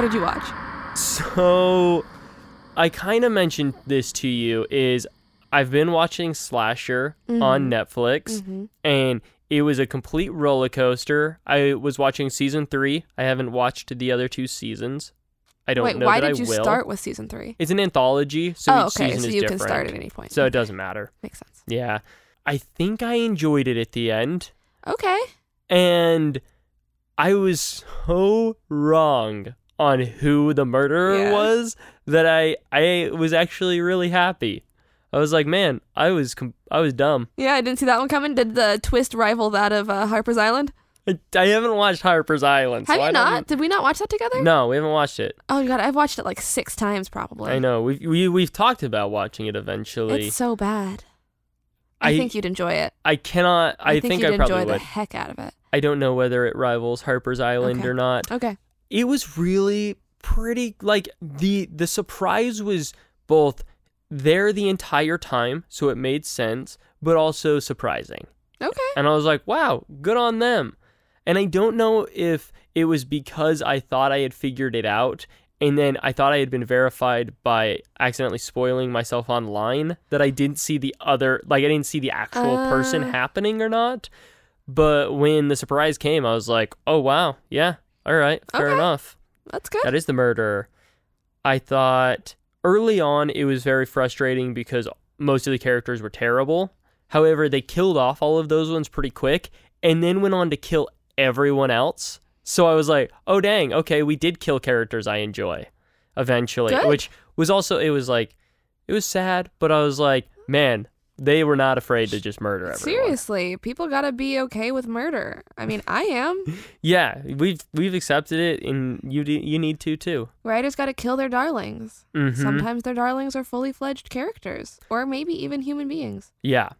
What did you watch? So, I kind of mentioned this to you is I've been watching Slasher on Netflix Mm-hmm. and it was a complete roller coaster. I was watching season 3. I haven't watched the other two seasons. I don't Wait, know why did I you will. start with season three? It's an anthology, so oh, each okay, season so is you different. can start at any point. So it doesn't matter. Makes sense. Yeah. I think I enjoyed it at the end. Okay. And I was so wrong on who the murderer Yeah. was that I I was actually really happy. I was like, man, I was com- I was dumb. Yeah, I didn't see that one coming. Did the twist rival that of uh, Harper's Island? I, I haven't watched Harper's Island. Have so you I not? Did we not watch that together? No, we haven't watched it. Oh god, I've watched it like six times probably. I know we we we've talked about watching it eventually. It's so bad. I, I- think you'd enjoy it. I cannot. I, I, think, I you'd probably enjoy the would. heck out of it. I don't know whether it rivals Harper's Island Okay. or not. Okay. It was really pretty like the the surprise was both there the entire time so it made sense but also surprising Okay. and i was like wow good on them and i don't know if it was because i thought i had figured it out and then i thought i had been verified by accidentally spoiling myself online that i didn't see the other like i didn't see the actual person Uh. happening or not but when the surprise came i was like oh wow yeah all right fair Okay. enough That's good. that is the murderer. I thought early on it was very frustrating because most of the characters were terrible. However, they killed off all of those ones pretty quick and then went on to kill everyone else. So I was like, oh, dang, okay, we did kill characters I enjoy eventually, Good. which was also, it was like, it was sad, but I was like, man, they were not afraid to just murder everyone. Seriously, people gotta be okay with murder. I mean, I am. Yeah, we've we've accepted it, and you do, you need to too. Writers gotta kill their darlings. Mhm. Sometimes their darlings are fully fledged characters, or maybe even human beings. Yeah,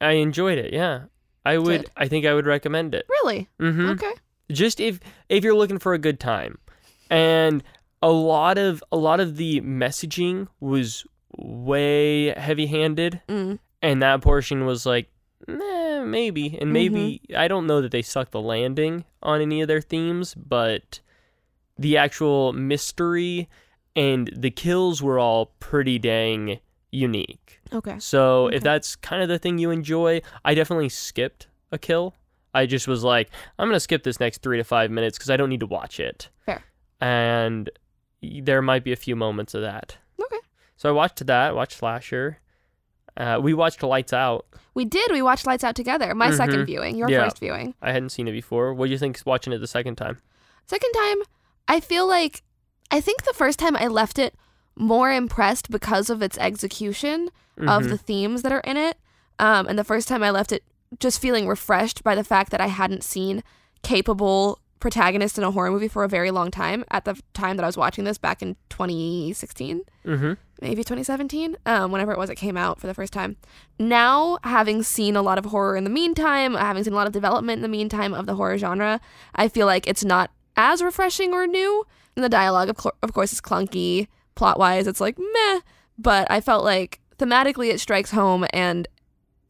I enjoyed it. Yeah, I would. Good. I think I would recommend it. Really? hmm Okay. Just if if you're looking for a good time, and a lot of a lot of the messaging was way heavy-handed, Mm. And that portion was like, eh, maybe, and maybe I don't know that they sucked the landing on any of their themes, but the actual mystery and the kills were all pretty dang unique. Okay. So Okay. if that's kind of the thing you enjoy, I definitely skipped a kill. I just was like, I'm gonna skip this next three to five minutes because I don't need to watch it. Fair. And there might be a few moments of that. Okay. So I watched that. Watched Slasher. Uh, we watched Lights Out. We did. We watched Lights Out together. My second Mhm. viewing. Your Yeah. first viewing. I hadn't seen it before. What do you think watching it the second time? Second time, I feel like I think the first time I left it more impressed because of its execution of Mhm. the themes that are in it. Um, and the first time I left it just feeling refreshed by the fact that I hadn't seen capable protagonists in a horror movie for a very long time at the time that I was watching this back in 2016 Mhm. maybe 2017, um, whenever it was it came out for the first time. Now, having seen a lot of horror in the meantime, having seen a lot of development in the meantime of the horror genre, I feel like it's not as refreshing or new. And the dialogue, of, cl- of course, is clunky. Plot wise, it's like meh. But I felt like thematically it strikes home. And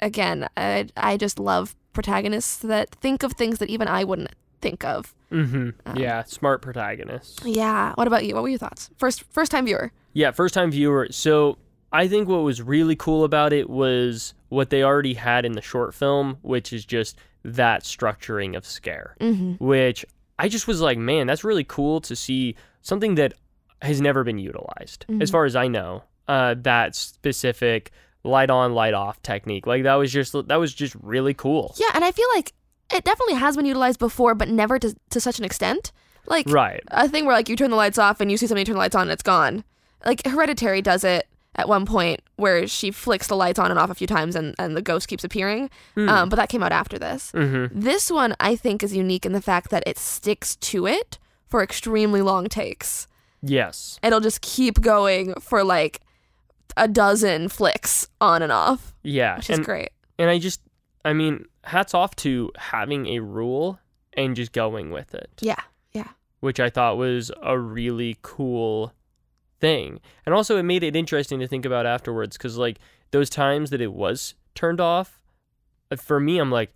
again, I, I just love protagonists that think of things that even I wouldn't think of. Mhm. Um, yeah, smart protagonist. Yeah. What about you? What were your thoughts? First, first time viewer. Yeah, first time viewer. So I think what was really cool about it was what they already had in the short film, which is just that structuring of scare, Mm-hmm. which I just was like, man, that's really cool to see something that has never been utilized, as Mhm. far as I know. Uh, that specific light on, light off technique, like that was just that was just really cool. Yeah, and I feel like it definitely has been utilized before, but never to, to such an extent. Like Right. a thing where like you turn the lights off and you see somebody turn the lights on and it's gone. Like Hereditary does it at one point where she flicks the lights on and off a few times and, and the ghost keeps appearing. Um, but that came out after this. Mm-hmm. This one I think is unique in the fact that it sticks to it for extremely long takes. Yes. It'll just keep going for like a dozen flicks on and off, Yeah. which is and, great. and I just, I mean, hats off to having a rule and just going with it. Yeah, yeah. which I thought was a really cool thing. And also, it made it interesting to think about afterwards because, like, those times that it was turned off, uh, for me, I'm like,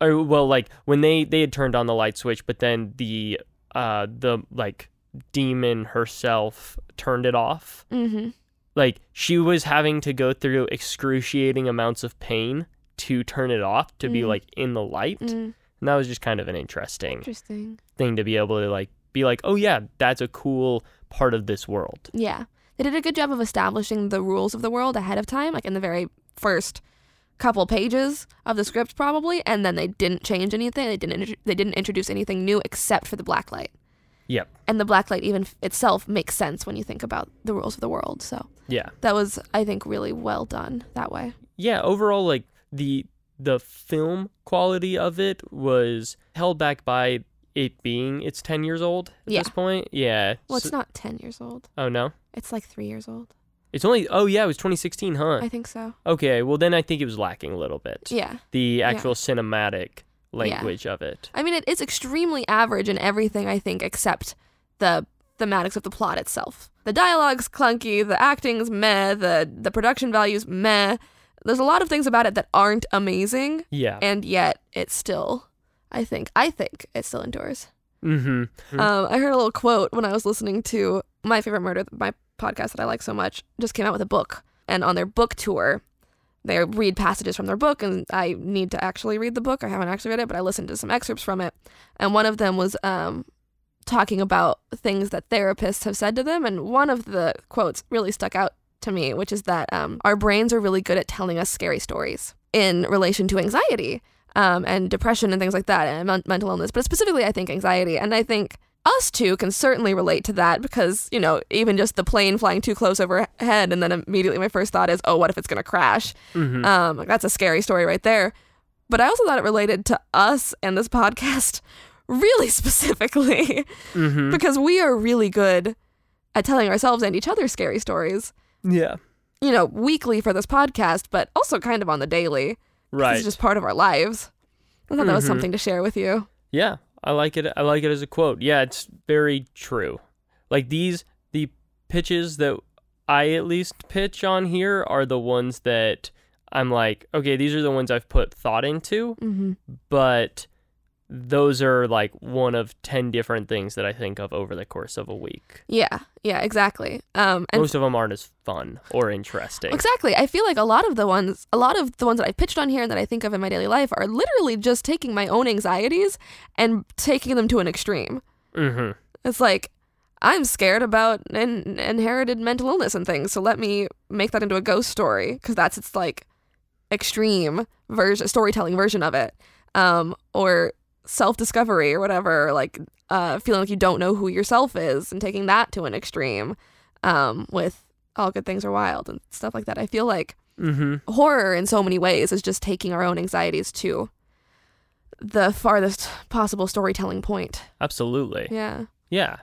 oh, well, like when they they had turned on the light switch, but then the uh the like demon herself turned it off. Mm-hmm. Like she was having to go through excruciating amounts of pain to turn it off to be Mm. like in the light. Mm. And that was just kind of an interesting Interesting. thing to be able to like be like, "Oh yeah, that's a cool part of this world." Yeah. They did a good job of establishing the rules of the world ahead of time, like in the very first couple pages of the script probably, and then they didn't change anything. They didn't they didn't introduce anything new except for the black light. Yep. And the black light even itself makes sense when you think about the rules of the world. So, Yeah. that was I think really well done that way. yeah overall like the the film quality of it was held back by it being it's 10 years old at Yeah. this point yeah Well, So- it's not 10 years old. oh no It's like 3 years old. it's only oh yeah it was 2016 huh I think so. okay well then i think it was lacking a little bit Yeah. the actual cinematic language of it I mean, it is extremely average in everything, I think, except the thematics of the plot itself. The dialogue's clunky, the acting's meh, the, the production value's meh. There's a lot of things about it that aren't amazing, yeah and yet it still, I think, I think it still endures. mm-hmm Hmm. Um, I heard a little quote when I was listening to My Favorite Murder, my podcast that I like so much, just came out with a book. And on their book tour, they read passages from their book, and I need to actually read the book. I haven't actually read it, but I listened to some excerpts from it. And one of them was um, talking about things that therapists have said to them. And one of the quotes really stuck out to me, which is that um, our brains are really good at telling us scary stories in relation to anxiety um, and depression and things like that, and men- mental illness, but specifically, I think anxiety. And I think us two can certainly relate to that because, you know, even just the plane flying too close overhead, and then immediately my first thought is, oh, what if it's going to crash? Mhm. Um, like, that's a scary story right there. But I also thought it related to us and this podcast really specifically Mhm. because we are really good at telling ourselves and each other scary stories, yeah you know, weekly for this podcast, but also kind of on the daily. right It's just part of our lives. I thought that was Mhm. something to share with you. Yeah, I like it. I like it as a quote. Yeah, it's very true. Like these, the pitches that I at least pitch on here are the ones that I'm like, okay, these are the ones I've put thought into, Mm-hmm. but those are like one of 10 different things that I think of over the course of a week. Yeah, yeah, exactly. Um, and Most of them aren't as fun or interesting. exactly, I feel like a lot of the ones, a lot of the ones that I pitched on here and that I think of in my daily life are literally just taking my own anxieties and taking them to an extreme. hmm It's like I'm scared about an inherited mental illness and things, so let me make that into a ghost story because that's its like extreme version, storytelling version of it, um, or self discovery or whatever, like uh, feeling like you don't know who yourself is and taking that to an extreme, um, with all good things are wild and stuff like that. I feel like hmm horror in so many ways is just taking our own anxieties to the farthest possible storytelling point. Absolutely. Yeah. Yeah.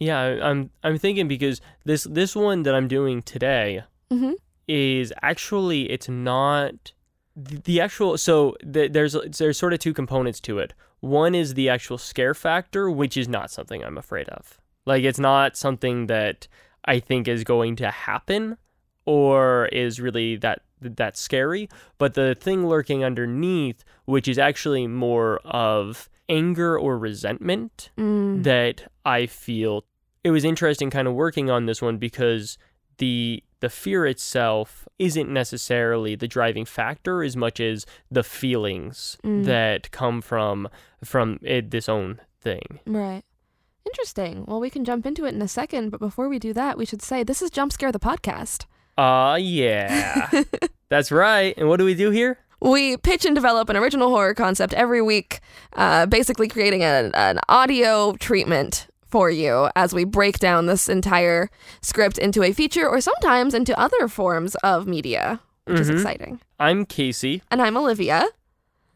Yeah, I'm I'm thinking because this this one that I'm doing today Mm-hmm. is actually it's not the, the actual so the, there's there's sort of two components to it. One is the actual scare factor, which is not something I'm afraid of. Like it's not something that I think is going to happen or is really that that scary, but the thing lurking underneath, which is actually more of anger or resentment Mm. that I feel it was interesting kind of working on this one because the the fear itself isn't necessarily the driving factor as much as the feelings Mm. that come from from it, this own thing. Right. Interesting. Well, we can jump into it in a second, but before we do that, we should say this is Jump Scare the podcast. Ah, yeah. That's right. And what do we do here? We pitch and develop an original horror concept every week, uh, basically creating an, an audio treatment for you as we break down this entire script into a feature or sometimes into other forms of media, which is Mhm. exciting. I'm Casey. And I'm Olivia.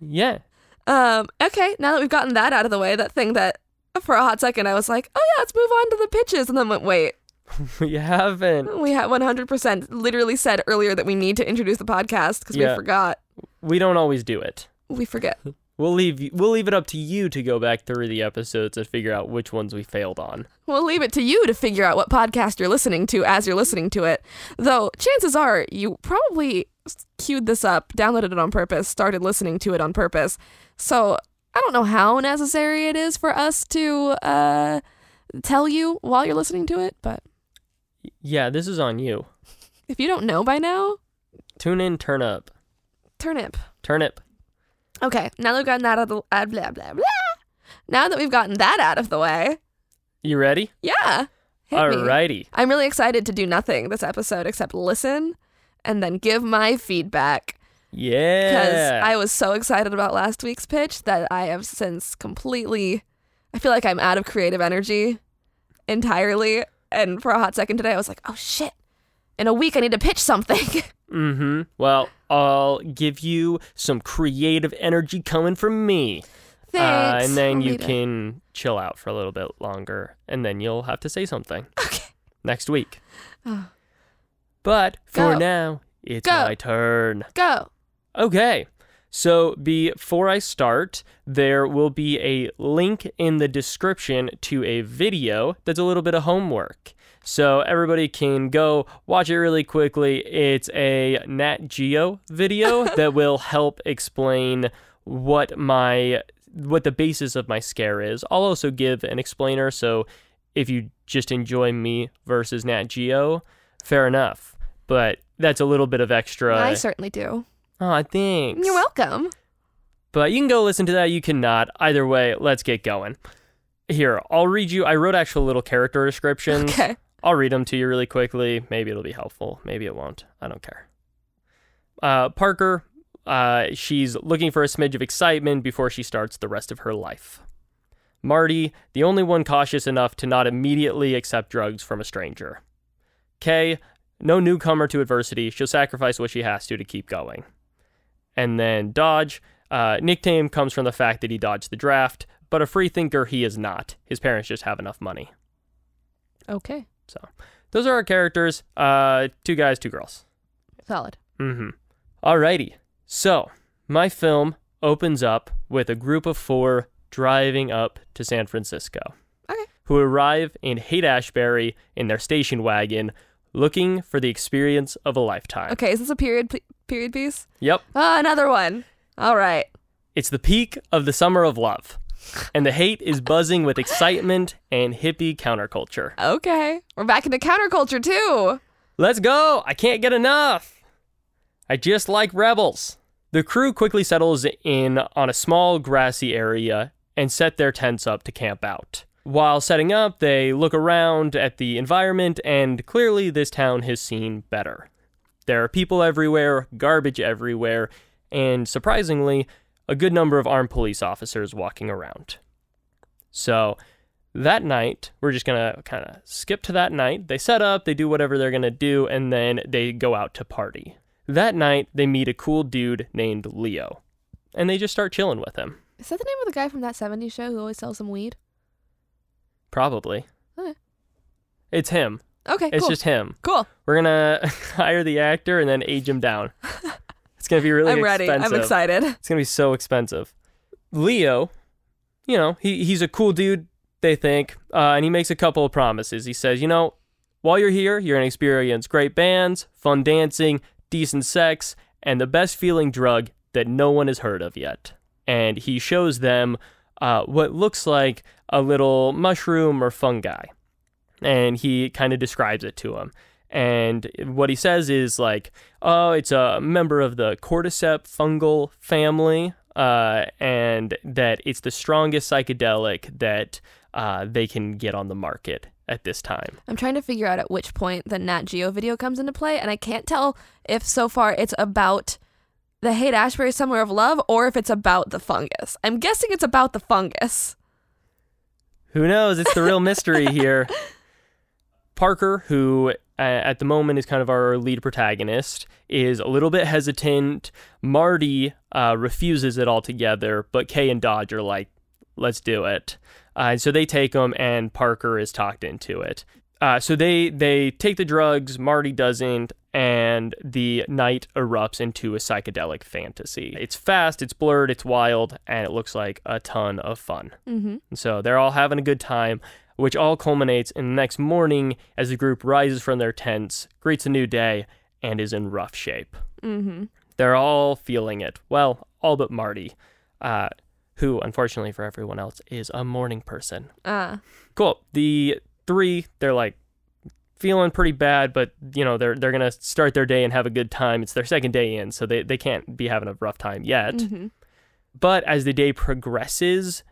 Yeah. Um, okay, now that we've gotten that out of the way, that thing that for a hot second I was like, oh yeah, let's move on to the pitches, and then went, wait, we haven't. we had 100% literally said earlier that we need to introduce the podcast because Yeah. we forgot. We don't always do it. We forget. We'll leave we'll leave it up to you to go back through the episodes and figure out which ones we failed on. We'll leave it to you to figure out what podcast you're listening to as you're listening to it. Though chances are you probably queued this up, downloaded it on purpose, started listening to it on purpose. So I don't know how necessary it is for us to uh, tell you while you're listening to it, but Yeah, this is on you. if you don't know by now, Tune in, turn up. turnip. Turnip. Okay, now that we've gotten that out of the uh, blah blah blah. Now that we've gotten that out of the way, You ready? yeah. hit me. I'm really excited to do nothing this episode except listen and then give my feedback Yeah. because I was so excited about last week's pitch that I have since completely. I feel like I'm out of creative energy entirely. And for a hot second today, I was like, oh shit. In a week, I need to pitch something. mm-hmm. Well, I'll give you some creative energy coming from me. Uh, and then I'll you can chill out for a little bit longer, and then you'll have to say something Okay. next week. Oh. But for Go. now, it's Go. my turn. Go. Okay. So before I start, there will be a link in the description to a video that's a little bit of homework. So everybody can go watch it really quickly. It's a Nat Geo video that will help explain what my what the basis of my scare is. I'll also give an explainer so if you just enjoy me versus Nat Geo, fair enough. But that's a little bit of extra. I certainly do. Aw, thanks. You're welcome. But you can go listen to that. You cannot. Either way, let's get going. Here, I'll read you. I wrote actual little character descriptions. Okay. I'll read them to you really quickly. Maybe it'll be helpful. Maybe it won't. I don't care. Uh, Parker, uh, she's looking for a smidge of excitement before she starts the rest of her life. Marty, the only one cautious enough to not immediately accept drugs from a stranger. Kay, no newcomer to adversity. She'll sacrifice what she has to to keep going. And then Dodge, uh, nickname comes from the fact that he dodged the draft, but a free thinker he is not. His parents just have enough money. Okay. So those are our characters. Uh, two guys, two girls. Solid. Mm-hmm. Alrighty. So my film opens up with a group of four driving up to San Francisco. Okay. Who arrive in Haight Ashbury in their station wagon, looking for the experience of a lifetime. Okay. Is this a period p- period piece? Yep. Ah, another one. All right. It's the peak of the summer of love, and the Haight is buzzing with excitement and hippie counterculture. Okay. We're back into counterculture too. Let's go! I can't get enough! I just like rebels. The crew quickly settles in on a small grassy area and set their tents up to camp out. While setting up, they look around at the environment, and clearly this town has seen better. There are people everywhere, garbage everywhere, and surprisingly, a good number of armed police officers walking around. So, that night, we're just gonna kind of skip to that night. They set up, they do whatever they're gonna do, and then they go out to party. That night, they meet a cool dude named Leo, and they just start chilling with him. Is that the name of the guy from that 70s show who always sells some weed? Probably. Okay. It's him. Okay. It's cool. just him. cool. We're gonna hire the actor and then age him down. It's gonna be really I'm ready. expensive. I'm excited. It's gonna be so expensive. Leo, you know, he he's a cool dude. They think, uh, and he makes a couple of promises. He says, you know, while you're here, you're gonna experience great bands, fun dancing, decent sex, and the best feeling drug that no one has heard of yet. And he shows them uh, what looks like a little mushroom or fungi, and he kind of describes it to him. And what he says is like, oh, it's a member of the cordyceps fungal family, uh, and that it's the strongest psychedelic that uh, they can get on the market at this time. I'm trying to figure out at which point the Nat Geo video comes into play, and I can't tell if so far it's about the Haight Ashbury Summer of Love or if it's about the fungus. I'm guessing it's about the fungus. Who knows? It's the real mystery here. Parker, who at the moment is kind of our lead protagonist, is a little bit hesitant. Marty uh, refuses it altogether, but Kay and Dodge are like, let's do it. Uh, and so they take him, and Parker is talked into it. Uh, so they they take the drugs. Marty doesn't, and the night erupts into a psychedelic fantasy. It's fast, it's blurred, it's wild, and it looks like a ton of fun. Mm-hmm. And so they're all having a good time, which all culminates in the next morning as the group rises from their tents, greets a new day, and is in rough shape. Mm-hmm. They're all feeling it. Well, all but Marty. Uh, who, unfortunately for everyone else, is a morning person. Uh, Cool. The three, they're like feeling pretty bad, but you know they're they're gonna start their day and have a good time. It's their second day in, so they they can't be having a rough time yet. mhm. But as the day progresses,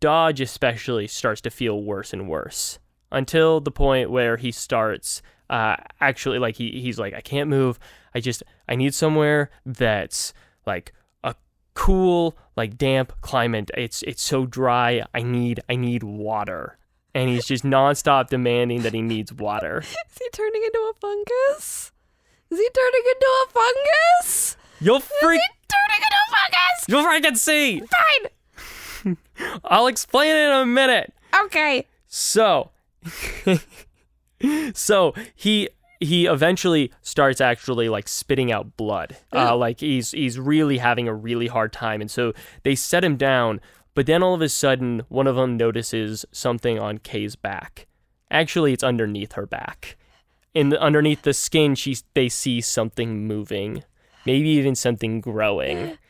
Dodge especially starts to feel worse and worse until the point where he starts uh, actually like he, he's like I can't move. I just I need somewhere that's like a cool like damp climate. It's it's so dry. I need I need water. And he's just nonstop demanding that he needs water. Is he turning into a fungus? Is he turning into a fungus? You'll Is freak he turning into a fungus? you'll freaking see. Fine. I'll explain it in a minute. Okay. So, so he he eventually starts actually like spitting out blood. Uh, like he's he's really having a really hard time, and so they set him down. But then all of a sudden, one of them notices something on Kay's back. Actually, it's underneath her back. In the, underneath the skin, she they see something moving, maybe even something growing.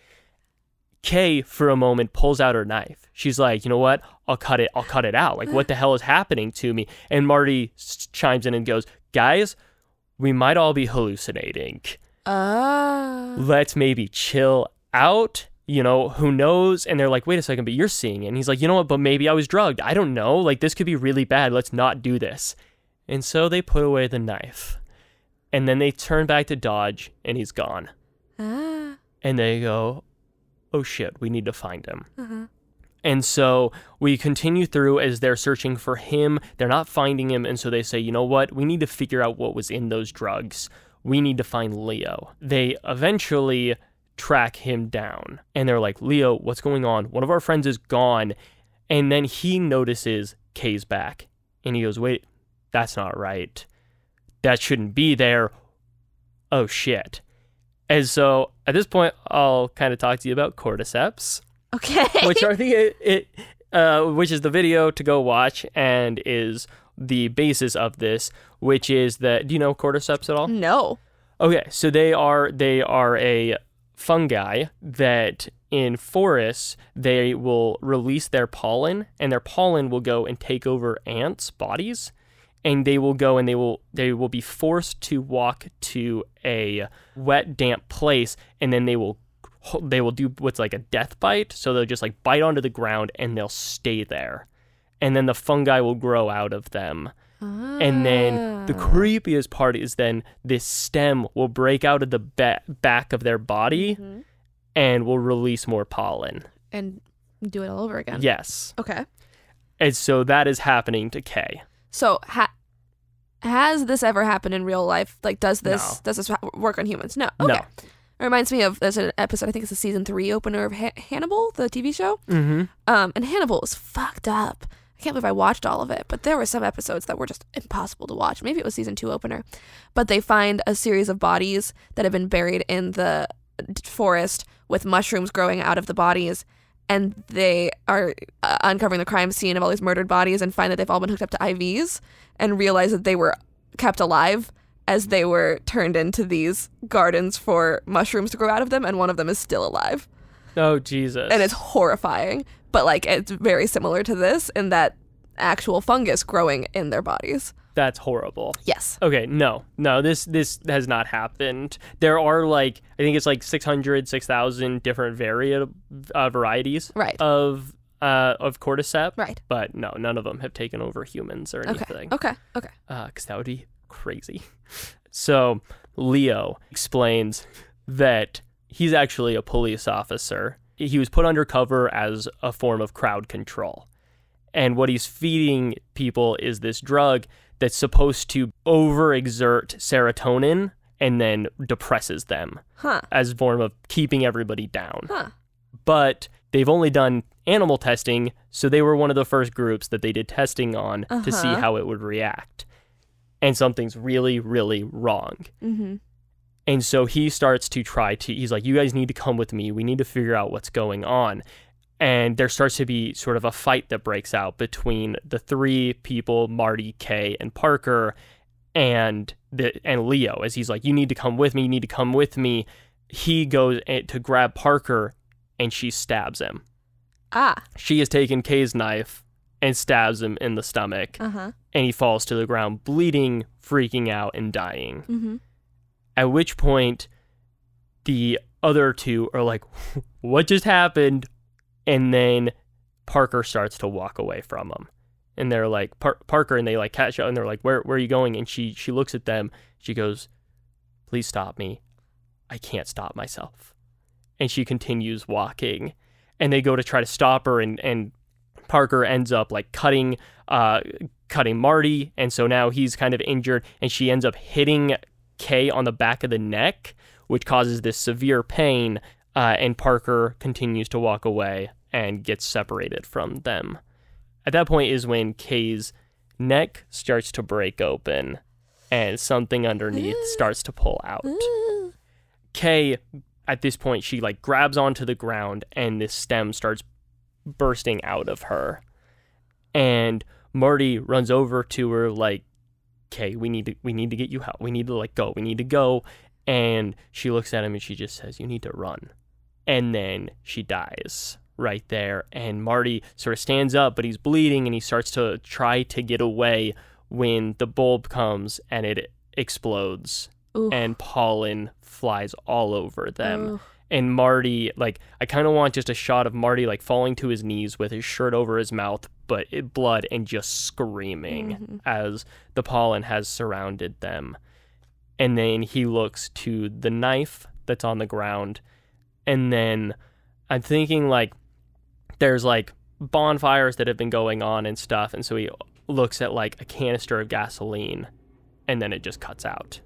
Kay, for a moment, pulls out her knife. She's like, you know what? I'll cut it. I'll cut it out. Like, what the hell is happening to me? And Marty chimes in and goes, guys, we might all be hallucinating. Uh, Let's maybe chill out. You know, who knows? And they're like, wait a second, but you're seeing it. And he's like, you know what? But maybe I was drugged. I don't know. Like, this could be really bad. Let's not do this. And so they put away the knife. And then they turn back to Dodge, and he's gone. ah, And they go, oh shit, we need to find him. uh-huh. And so we continue through as they're searching for him. They're not finding him. And so they say, you know what? We need to figure out what was in those drugs. We need to find Leo. They eventually track him down. And they're like, Leo, what's going on? One of our friends is gone. And then he notices Kay's back. And he goes, wait, that's not right. That shouldn't be there. Oh shit. And so at this point, I'll kind of talk to you about cordyceps Okay. which are the it, uh, which is the video to go watch and is the basis of this, which is that do you know cordyceps at all? no. Okay, so they are they are a fungi that in forests they will release their pollen and their pollen will go and take over ants' bodies and they will go and they will they will be forced to walk to a wet damp place and then they will they will do what's like a death bite so they'll just like bite onto the ground and they'll stay there and then the fungi will grow out of them and then the Ah. creepiest part is then this stem will break out of the ba- back of their body Mhm. and will release more pollen. and do it all over again. Yes. Okay. And so that is happening to Kay. So ha- has this ever happened in real life? Like, does this No. does this ha- work on humans? No. Okay. No. It reminds me of there's an episode. I think it's the season three opener of ha- Hannibal, the TV show. Mm-hmm. Um, and Hannibal was fucked up. I can't believe I watched all of it, but there were some episodes that were just impossible to watch. Maybe it was season two opener, but they find a series of bodies that have been buried in the d- forest with mushrooms growing out of the bodies, and they are uh, uncovering the crime scene of all these murdered bodies and find that they've all been hooked up to IVs and realize that they were kept alive as they were turned into these gardens for mushrooms to grow out of them, and one of them is still alive Oh Jesus. and it's horrifying. But like it's very similar to this in that actual fungus growing in their bodies. that's horrible. Yes. Okay, no. No, this this has not happened. There are like I think it's like 600 6000 different vari- uh, varieties Right. of uh of cordyceps, Right. but no, none of them have taken over humans or anything. Okay. Okay. Okay. because that would be crazy. So Leo explains that he's actually a police officer. He was put undercover as a form of crowd control. And what he's feeding people is this drug that's supposed to overexert serotonin and then depresses them Huh. as a form of keeping everybody down. Huh. But they've only done animal testing, so they were one of the first groups that they did testing on to see Uh-huh. how it would react. And something's really, really wrong. Mm-hmm. And so he starts to try to, he's like, you guys need to come with me. We need to figure out what's going on. And there starts to be sort of a fight that breaks out between the three people, Marty, Kay, and Parker, and the and Leo, as he's like, you need to come with me. You need to come with me. He goes to grab Parker, and she stabs him. Ah. She has taken Kay's knife and stabs him in the stomach, Uh huh. and he falls to the ground, bleeding, freaking out, and dying. Mm-hmm. At which point, the other two are like, What just happened? And then Parker starts to walk away from them. And they're like, Par- Parker, and they like catch up and they're like, where, where are you going? And she, she looks at them. She goes, Please stop me. I can't stop myself. And she continues walking. And they go to try to stop her, and, and Parker ends up like cutting, uh, cutting Marty. And so now he's kind of injured, and she ends up hitting Kay on the back of the neck, which causes this severe pain. Uh, and Parker continues to walk away and gets separated from them. At that point is when Kay's neck starts to break open and something underneath starts to pull out. Kay, at this point, she like grabs onto the ground and this stem starts bursting out of her. And Marty runs over to her like, "Kay, we need to we need to get you help. We need to like go. We need to go." And she looks at him and she just says, "You need to run." And then she dies right there. And Marty sort of stands up, but he's bleeding and he starts to try to get away when the bulb comes and it explodes Ooh. and pollen flies all over them. Ooh. And Marty, like, I kind of want just a shot of Marty, like, falling to his knees with his shirt over his mouth, but it, blood and just screaming Mhm. as the pollen has surrounded them. And then he looks to the knife that's on the ground. And then I'm thinking, like, there's like bonfires that have been going on and stuff. And so he looks at, like, a canister of gasoline and then it just cuts out.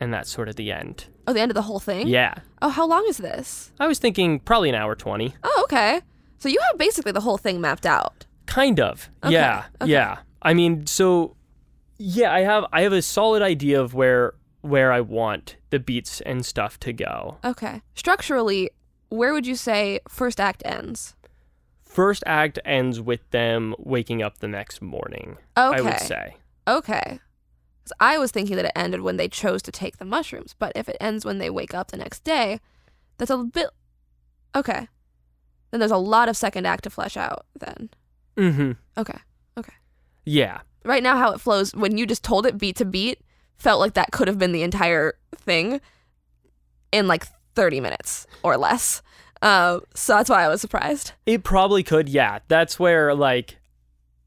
And that's sort of the end. Oh, the end of the whole thing? Yeah. Oh, how long is this? I was thinking probably an hour 20. Oh, okay. So you have basically the whole thing mapped out. Kind of. Okay, Yeah. okay. Yeah. I mean, so yeah, I have I have a solid idea of where where I want the beats and stuff to go. Okay. Structurally, where would you say first act ends? First act ends with them waking up the next morning. Okay. I would say. Okay. 'Cause I was thinking that it ended when they chose to take the mushrooms, but if it ends when they wake up the next day, that's a bit. Okay. Then there's a lot of second act to flesh out, then. Mhm. Okay. Okay. Yeah. Right now, how it flows, when you just told it beat to beat, felt like that could have been the entire thing in like 30 minutes or less. Uh, so that's why I was surprised. It probably could. Yeah. That's where like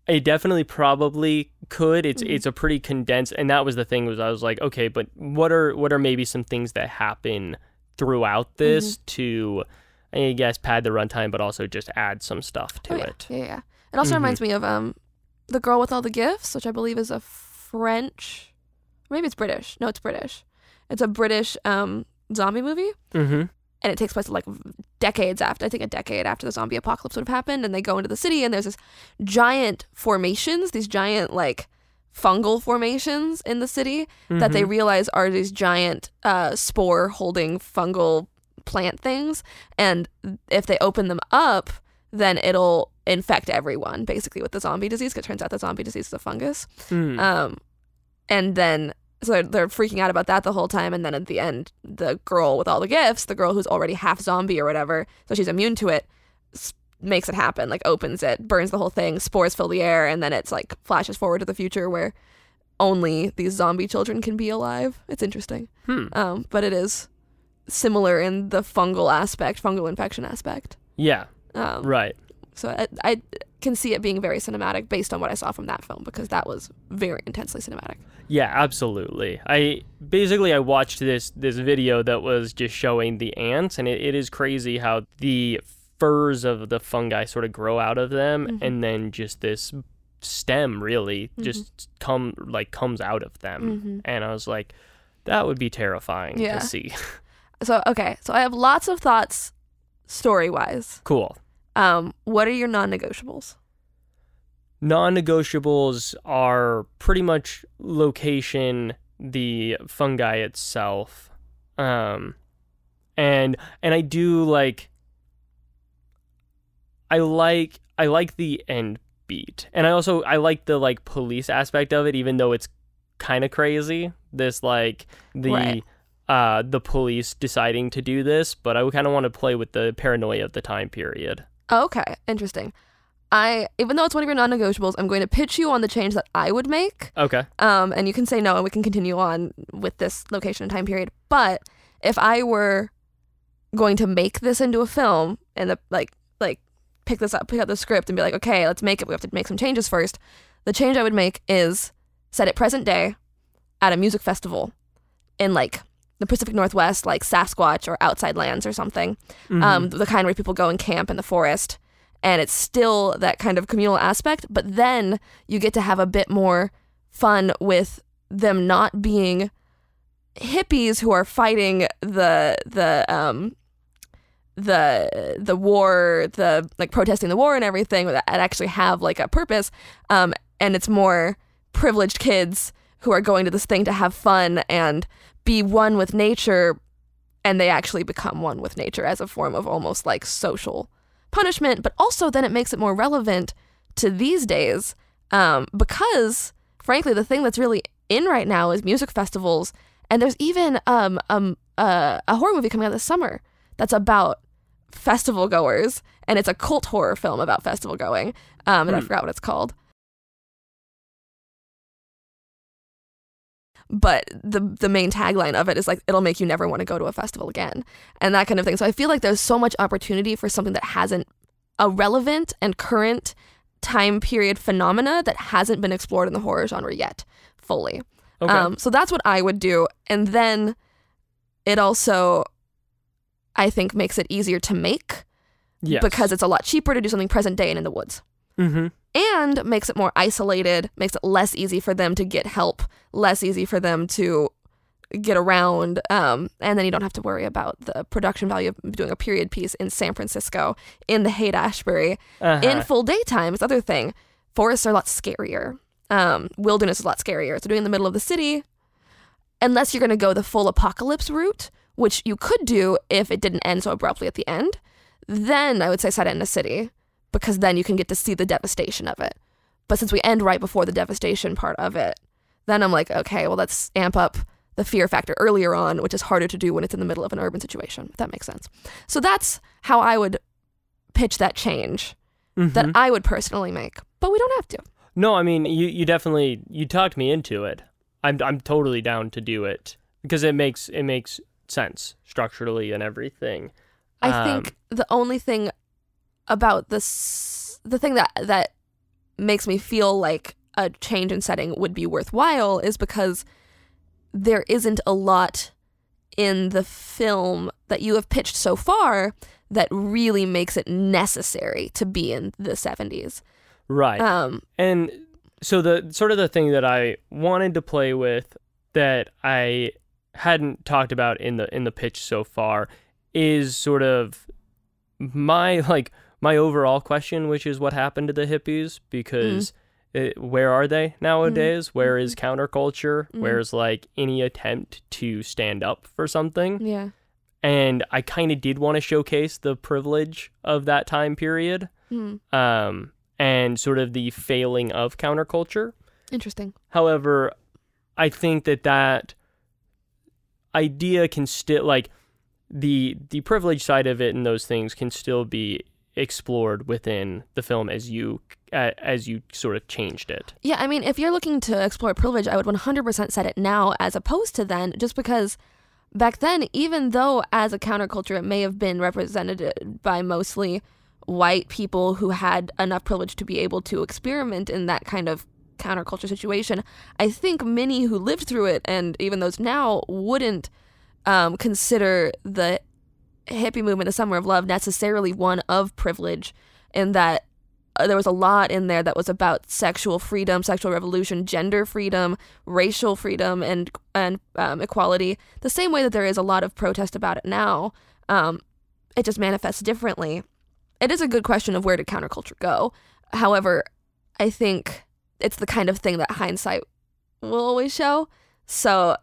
it definitely probably could. It's Mhm. it's a pretty condensed and that was the thing was I was like, okay, but what are what are maybe some things that happen throughout this Mm-hmm. to I guess pad the runtime but also just add some stuff to Oh, yeah. it. Yeah, yeah. It also Mhm. reminds me of um, The Girl with All the Gifts, which I believe is a French, maybe it's British. No, it's British. It's a British um, zombie movie. Mhm. and it takes place like decades after I think a decade after the zombie apocalypse would have happened and they go into the city and there's this giant formations these giant like fungal formations in the city that they Mhm. realize are these giant uh, spore holding fungal plant things and if they open them up then it'll infect everyone basically with the zombie disease 'cause it turns out the zombie disease is a fungus Mm. um, and then so they're, they're freaking out about that the whole time. And then at the end, the girl with all the gifts, the girl who's already half zombie or whatever, so she's immune to it, makes it happen. Like opens it, burns the whole thing, spores fill the air, and then it's like flashes forward to the future where only these zombie children can be alive. It's interesting, Hmm. um, but it is similar in the fungal aspect, fungal infection aspect. Yeah. Um, Right. so I, I can see it being very cinematic based on what I saw from that film because that was very intensely cinematic. Yeah, absolutely. I basically I watched this this video that was just showing the ants, and it, it is crazy how the furs of the fungi sort of grow out of them, Mhm. and then just this stem really Mm-hmm. just come like comes out of them, Mhm. and I was like, that would be terrifying Yeah. to see. So okay, so I have lots of thoughts story wise. cool. Um, what are your non negotiables? Non-negotiables are pretty much location, the fungi itself, um, and and I do like. I like I like the end beat, and I also I like the like police aspect of it, even though it's kind of crazy. This like the. Right. Uh, the police deciding to do this, but I would kind of want to play with the paranoia of the time period. Okay, interesting. I even though it's one of your non-negotiables, I'm going to pitch you on the change that I would make. Okay. Um, and you can say no, and we can continue on with this location and time period. But if I were going to make this into a film and the like, like pick this up, pick up the script, and be like, okay, let's make it. We have to make some changes first. The change I would make is set it present day at a music festival in like the Pacific Northwest, like Sasquatch or Outside Lands or something. Mhm. Um, the kind where people go and camp in the forest. And it's still that kind of communal aspect, but then you get to have a bit more fun with them not being hippies who are fighting the the um the the war the like protesting the war and everything that actually have like a purpose um and it's more privileged kids who are going to this thing to have fun and be one with nature and they actually become one with nature as a form of almost like social punishment but also then it makes it more relevant to these days um, because frankly the thing that's really in right now is music festivals and there's even um, um, uh, a horror movie coming out this summer that's about festival goers and it's a cult horror film about festival going um, and i Hmm. forgot what it's called but the the main tagline of it is like it'll make you never want to go to a festival again and that kind of thing so i feel like there's so much opportunity for something that hasn't a relevant and current time period phenomena that hasn't been explored in the horror genre yet fully okay. um, so that's what I would do. And then it also, I think, makes it easier to make yes. because it's a lot cheaper to do something present day and in the woods. Mm-hmm. And makes it more isolated, makes it less easy for them to get help, less easy for them to get around. Um, and then you don't have to worry about the production value of doing a period piece in San Francisco, in the Haight Ashbury, Uh-huh. in full daytime the other thing. Forests are a lot scarier. Um, wilderness is a lot scarier. So doing it in the middle of the city, unless you're going to go the full apocalypse route, which you could do if it didn't end so abruptly at the end, then I would say set it in a city because then you can get to see the devastation of it. But since we end right before the devastation part of it, then I'm like, okay, well, let's amp up the fear factor earlier on, which is harder to do when it's in the middle of an urban situation, if that makes sense. So that's how I would pitch that change that Mhm. I would personally make, but we don't have to. No, I mean you you definitely you talked me into it. I'm I'm totally down to do it because it makes it makes sense structurally and everything. I Um, think the only thing about this, the thing that that makes me feel like a change in setting would be worthwhile is because there isn't a lot in the film that you have pitched so far that really makes it necessary to be in the 70s. Right. Um, And so the sort of the thing that I wanted to play with that I hadn't talked about in the in the pitch so far is sort of my like my overall question, which is what happened to the hippies because it, where are they nowadays? Where is counterculture? Mm. Where's like any attempt to stand up for something? yeah. And I kind of did want to showcase the privilege of that time period Hmm. um, and sort of the failing of counterculture. Interesting. However, I think that that idea can still like the the privilege side of it and those things can still be explored within the film as you uh, as you sort of changed it. Yeah, I mean, if you're looking to explore privilege, I would 100% set it now as opposed to then, just because back then, even though as a counterculture it may have been represented by mostly white people who had enough privilege to be able to experiment in that kind of counterculture situation, I think many who lived through it and even those now wouldn't um, consider the hippie movement, the Summer of Love, necessarily one of privilege, in that uh, there was a lot in there that was about sexual freedom, sexual revolution, gender freedom, racial freedom, and and um, equality. The same way that there is a lot of protest about it now, um, it just manifests differently. It is a good question of where did counterculture go. However, I think it's the kind of thing that hindsight will always show. So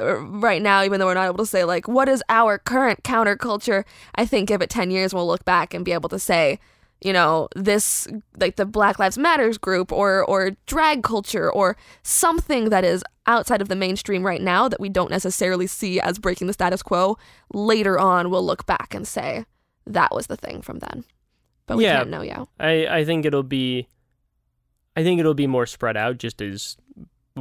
Uh, right now, even though we're not able to say like what is our current counterculture, I think give it ten years, we'll look back and be able to say, you know, this like the Black Lives Matters group or or drag culture or something that is outside of the mainstream right now that we don't necessarily see as breaking the status quo. Later on, we'll look back and say that was the thing from then. but we Yeah. can't know yet. I, I think it'll be I think it'll be more spread out just as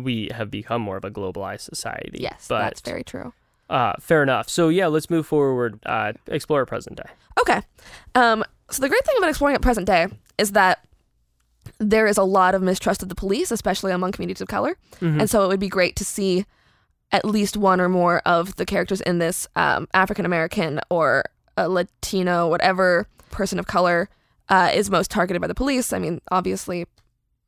we have become more of a globalized society. Yes, but that's very true. uh, fair enough. So yeah, let's move forward. Uh, explore present day. Okay. Um, so the great thing about exploring at present day is that there is a lot of mistrust of the police, especially among communities of color. Mhm. And so it would be great to see at least one or more of the characters in this um, African American or a Latino, whatever person of color uh, is most targeted by the police. I mean, obviously,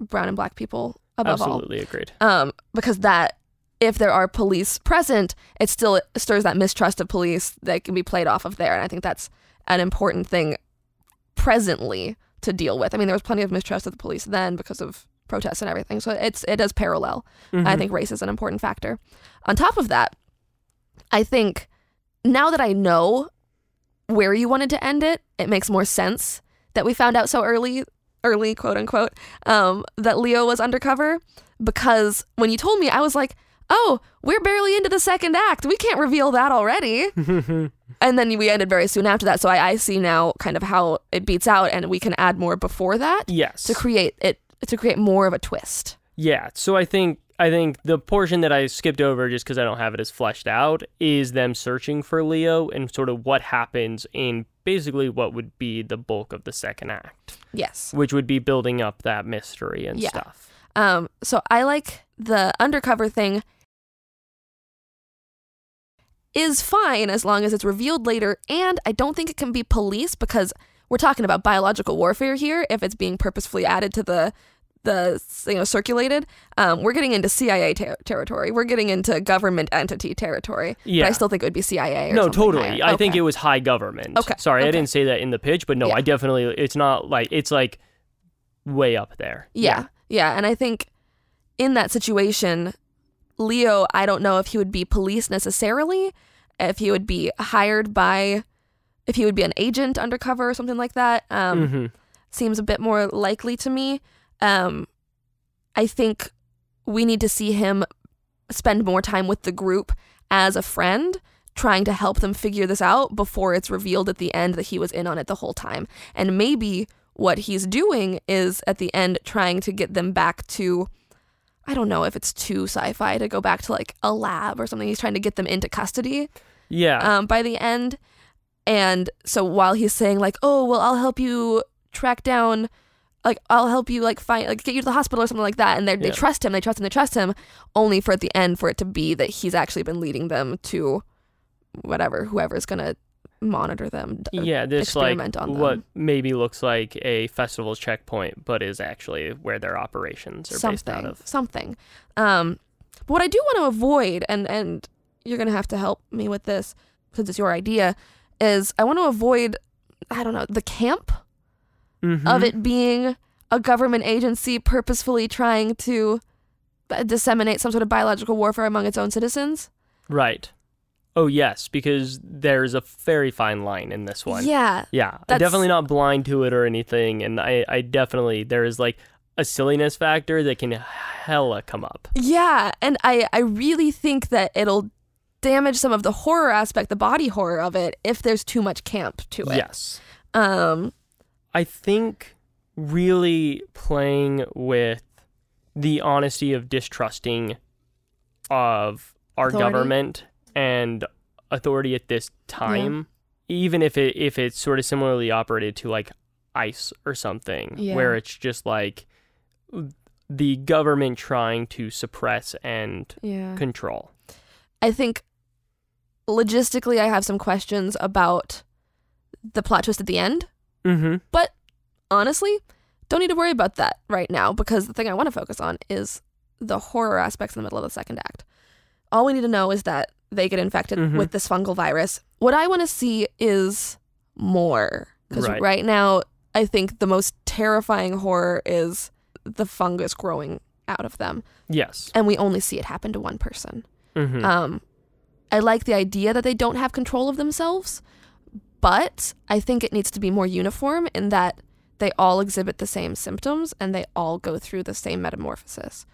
brown and black people above all. Absolutely agreed. Um, because that, if there are police present, it still stirs that mistrust of police that can be played off of there. And I think that's an important thing presently to deal with. I mean, there was plenty of mistrust of the police then because of protests and everything. So it's it does parallel. I Mhm. think race is an important factor. On top of that, I think now that I know where you wanted to end it, it makes more sense that we found out so early, early quote unquote, um, that Leo was undercover. Because when you told me, I was like, oh, we're barely into the second act. We can't reveal that already. and then we ended very soon after that. So I, I see now kind of how it beats out, and we can add more before that yes. to create it to create more of a twist. Yeah, so I think I think the portion that I skipped over just because I don't have it as fleshed out is them searching for Leo and sort of what happens in basically what would be the bulk of the second act, Yes. which would be building up that mystery and Yeah. stuff. Um, so I like the undercover thing is fine as long as it's revealed later, and I don't think it can be police because we're talking about biological warfare here. If it's being purposefully added to the the you know circulated, um, we're getting into CIA ter- territory. We're getting into government entity territory. Yeah. but I still think it would be CIA. Or No, totally. higher. I think it was high government. Okay, Sorry, I didn't say that in the pitch, but no, Yeah. I definitely it's not like it's like way up there. Yeah, yeah, and I think in that situation, Leo, I don't know if he would be police necessarily, if he would be hired by, if he would be an agent undercover or something like that. Um, hmm Seems a bit more likely to me. Um, I think we need to see him spend more time with the group as a friend, trying to help them figure this out before it's revealed at the end that he was in on it the whole time. And maybe what he's doing is at the end trying to get them back to. I don't know if it's too sci-fi to go back to like a lab or something. He's trying to get them into custody Yeah. um, by the end. And so while he's saying like, "Oh, well, I'll help you track down, like, I'll help you like find, like, get you to the hospital or something like that," and they they trust him, they trust him, they trust him, only for at the end for it to be that he's actually been leading them to whatever whoever's gonna monitor them. yeah, this like experiment on what maybe looks like a festival checkpoint, but is actually where their operations are based out something, of. something. Um, but what I do want to avoid, and and you're gonna have to help me with this since it's your idea, is I want to avoid, I don't know, the camp of Mhm. it being a government agency purposefully trying to disseminate some sort of biological warfare among its own citizens. Right. Oh yes, because there's a very fine line in this one. Yeah, Yeah, I'm definitely not blind to it or anything, and I, I definitely there is like a silliness factor that can hella come up. yeah, and I I really think that it'll damage some of the horror aspect, the body horror of it, if there's too much camp to it. Yes, Um. I think really playing with the honesty of distrusting of our Authority. government and authority at this time, even if it if it's sort of similarly operated to like ICE or something, Yeah. where it's just like the government trying to suppress and Yeah. control. I think logistically, I have some questions about the plot twist at the end. Mm-hmm. But honestly, don't need to worry about that right now because the thing I want to focus on is the horror aspects in the middle of the second act. All we need to know is that they get infected Mhm. with this fungal virus. What I want to see is more. Because Right. right. now, I think the most terrifying horror is the fungus growing out of them. Yes. And we only see it happen to one person. Mm-hmm. Um, I like the idea that they don't have control of themselves, but I think it needs to be more uniform in that they all exhibit the same symptoms and they all go through the same metamorphosis.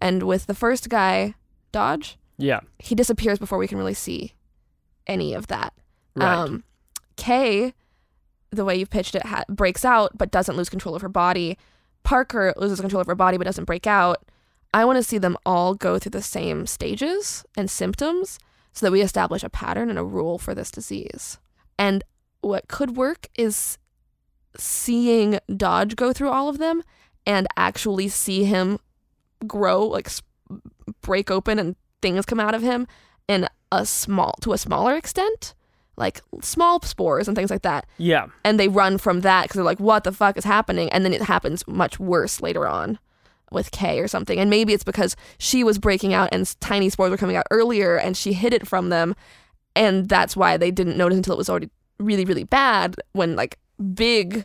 And with the first guy, Dodge, yeah. he disappears before we can really see any of that. Right. Um, Kay the way you've pitched it, ha- breaks out but doesn't lose control of her body. Parker loses control of her body but doesn't break out. I want to see them all go through the same stages and symptoms so that we establish a pattern and a rule for this disease. And what could work is seeing Dodge go through all of them and actually see him grow, like break open and things come out of him in a small to a smaller extent, like small spores and things like that. Yeah. And they run from that because they're like, "What the fuck is happening?" And then it happens much worse later on with Kay or something. And maybe it's because she was breaking out and tiny spores were coming out earlier, and she hid it from them, and that's why they didn't notice until it was already really, really bad when like big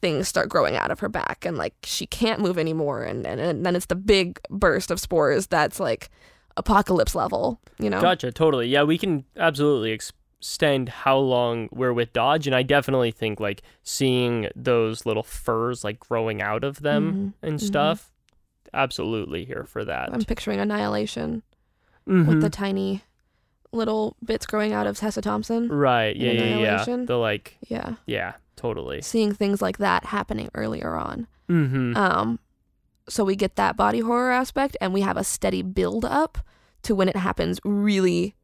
things start growing out of her back and like she can't move anymore and, and, and then it's the big burst of spores that's like apocalypse level you know Gotcha. Totally. Yeah, we can absolutely ex- extend how long we're with Dodge, and I definitely think like seeing those little furs like growing out of them Mhm, and mhm. stuff. Absolutely here for that. i'm picturing annihilation Mhm. with the tiny little bits growing out of tessa thompson right. Yeah. Yeah. Yeah. The like. yeah Yeah. Totally. seeing things like that happening earlier on Mm-hmm. um so we get that body horror aspect and we have a steady build up to when it happens really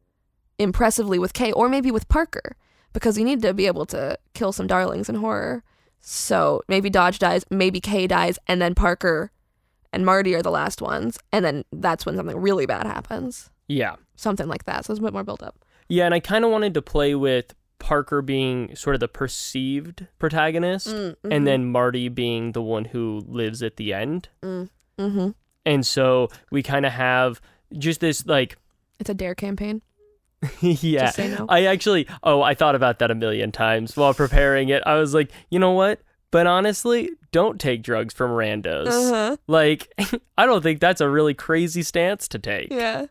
impressively with Kay or maybe with Parker because you need to be able to kill some darlings in horror. So maybe Dodge dies, maybe Kay dies, and then Parker and Marty are the last ones, and then that's when something really bad happens. Yeah. Something like that. So it's a bit more build up. Yeah, and I kind of wanted to play with Parker being sort of the perceived protagonist, Mm-hmm. and then Marty being the one who lives at the end. mm-hmm. And so we kind of have just this like, it's a dare campaign. yeah. No. I actually, oh, I thought about that a million times while preparing it. I was like, you know what? But honestly, don't take drugs from randos. Uh-huh. Like, I don't think that's a really crazy stance to take. Yeah.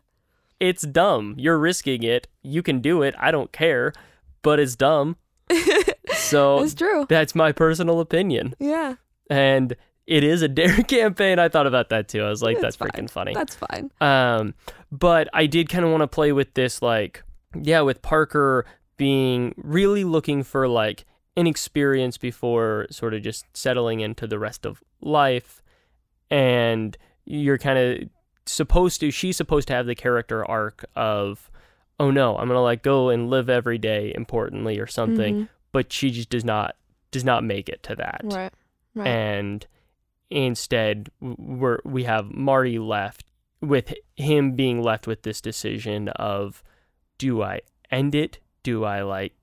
It's dumb. You're risking it. You can do it. I don't care, but it's dumb. so It's true. that's my personal opinion. Yeah. And it is a dare campaign. I thought about that too. I was like, that's freaking funny. That's fine. Um, but I did kind of want to play with this, like, yeah, with Parker being really looking for like an experience before sort of just settling into the rest of life. And you're kind of supposed to, she's supposed to have the character arc of, oh no, I'm to like go and live every day, importantly, or something. Mhm. But she just does not, does not make it to that Right. Right. and instead we're we have Marty left with him being left with this decision of do I end it? Do I like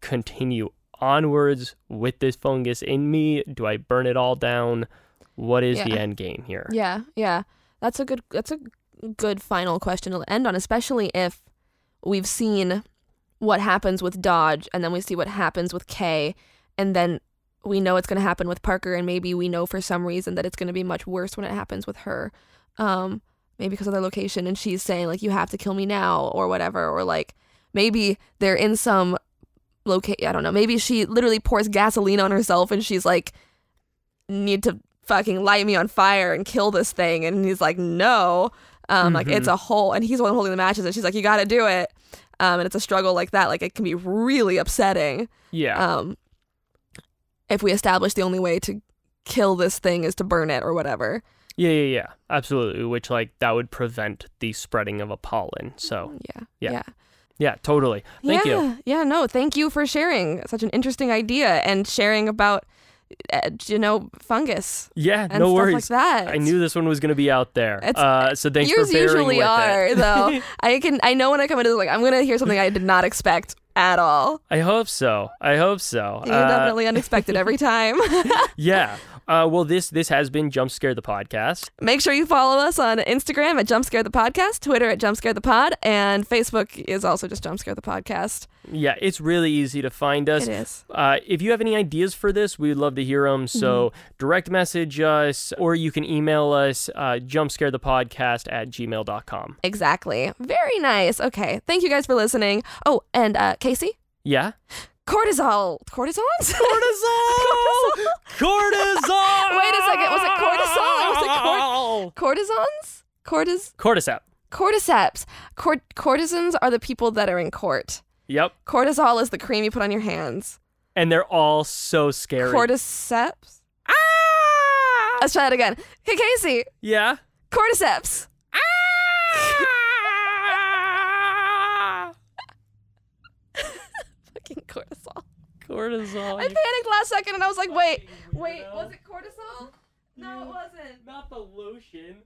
continue onwards with this fungus in me? Do I burn it all down? What is the end game here? Yeah, yeah. That's a good that's a good final question to end on, especially if we've seen what happens with Dodge and then we see what happens with Kay and then we know it's going to happen with Parker and maybe we know for some reason that it's going to be much worse when it happens with her. Um maybe because of their location and she's saying like you have to kill me now or whatever or like maybe they're in some locate I don't know. Maybe she literally pours gasoline on herself and she's like need to fucking light me on fire and kill this thing and he's like no um like Mhm. it's a whole and he's the one holding the matches and she's like you got to do it um and it's a struggle like that like it can be really upsetting Yeah. um if we establish the only way to kill this thing is to burn it or whatever yeah, yeah, yeah. Absolutely. Which like that would prevent the spreading of a pollen. So yeah Yeah. yeah yeah, totally. Thank yeah, you. Yeah, no, thank you for sharing such an interesting idea and sharing about, you know, fungus Yeah, no stuff worries. like that. I knew this one was gonna be out there. Uh, so thanks Yours for bearing usually with are, it. though. I can, I know when I come into this, like, I'm gonna hear something I did not expect at all. I hope so. I hope so. You're Uh, definitely unexpected every time. yeah. Uh, well, this this has been Jump Scare the podcast. Make sure you follow us on Instagram at Jump Scare the Podcast, Twitter at Jump Scare the Pod, and Facebook is also just Jump Scare the Podcast. Yeah, it's really easy to find us. It is. Uh, if you have any ideas for this, we'd love to hear them. So Mm-hmm. direct message us, or you can email us uh, jumpscarethepodcast at gmail.com. Exactly. Very nice. Okay. Thank you guys for listening. Oh, and uh, Casey, Yeah? cortisol. Cortisons? Cortisol! Cortisol! Wait a second, was it cortisol or was it cortisol? Cortisons? Cortis Cordyceps. cordyceps. Cort- courtesans are the people that are in court. Yep. Cortisol is the cream you put on your hands. and they're all so scary. Cordyceps. ah! Let's try that again. Hey, Casey. Yeah. Cordyceps. Ah! Fucking cortisol. Cortisol. I panicked last second and I was like, wait, wait, was it cortisol? No, it wasn't. Not the lotion.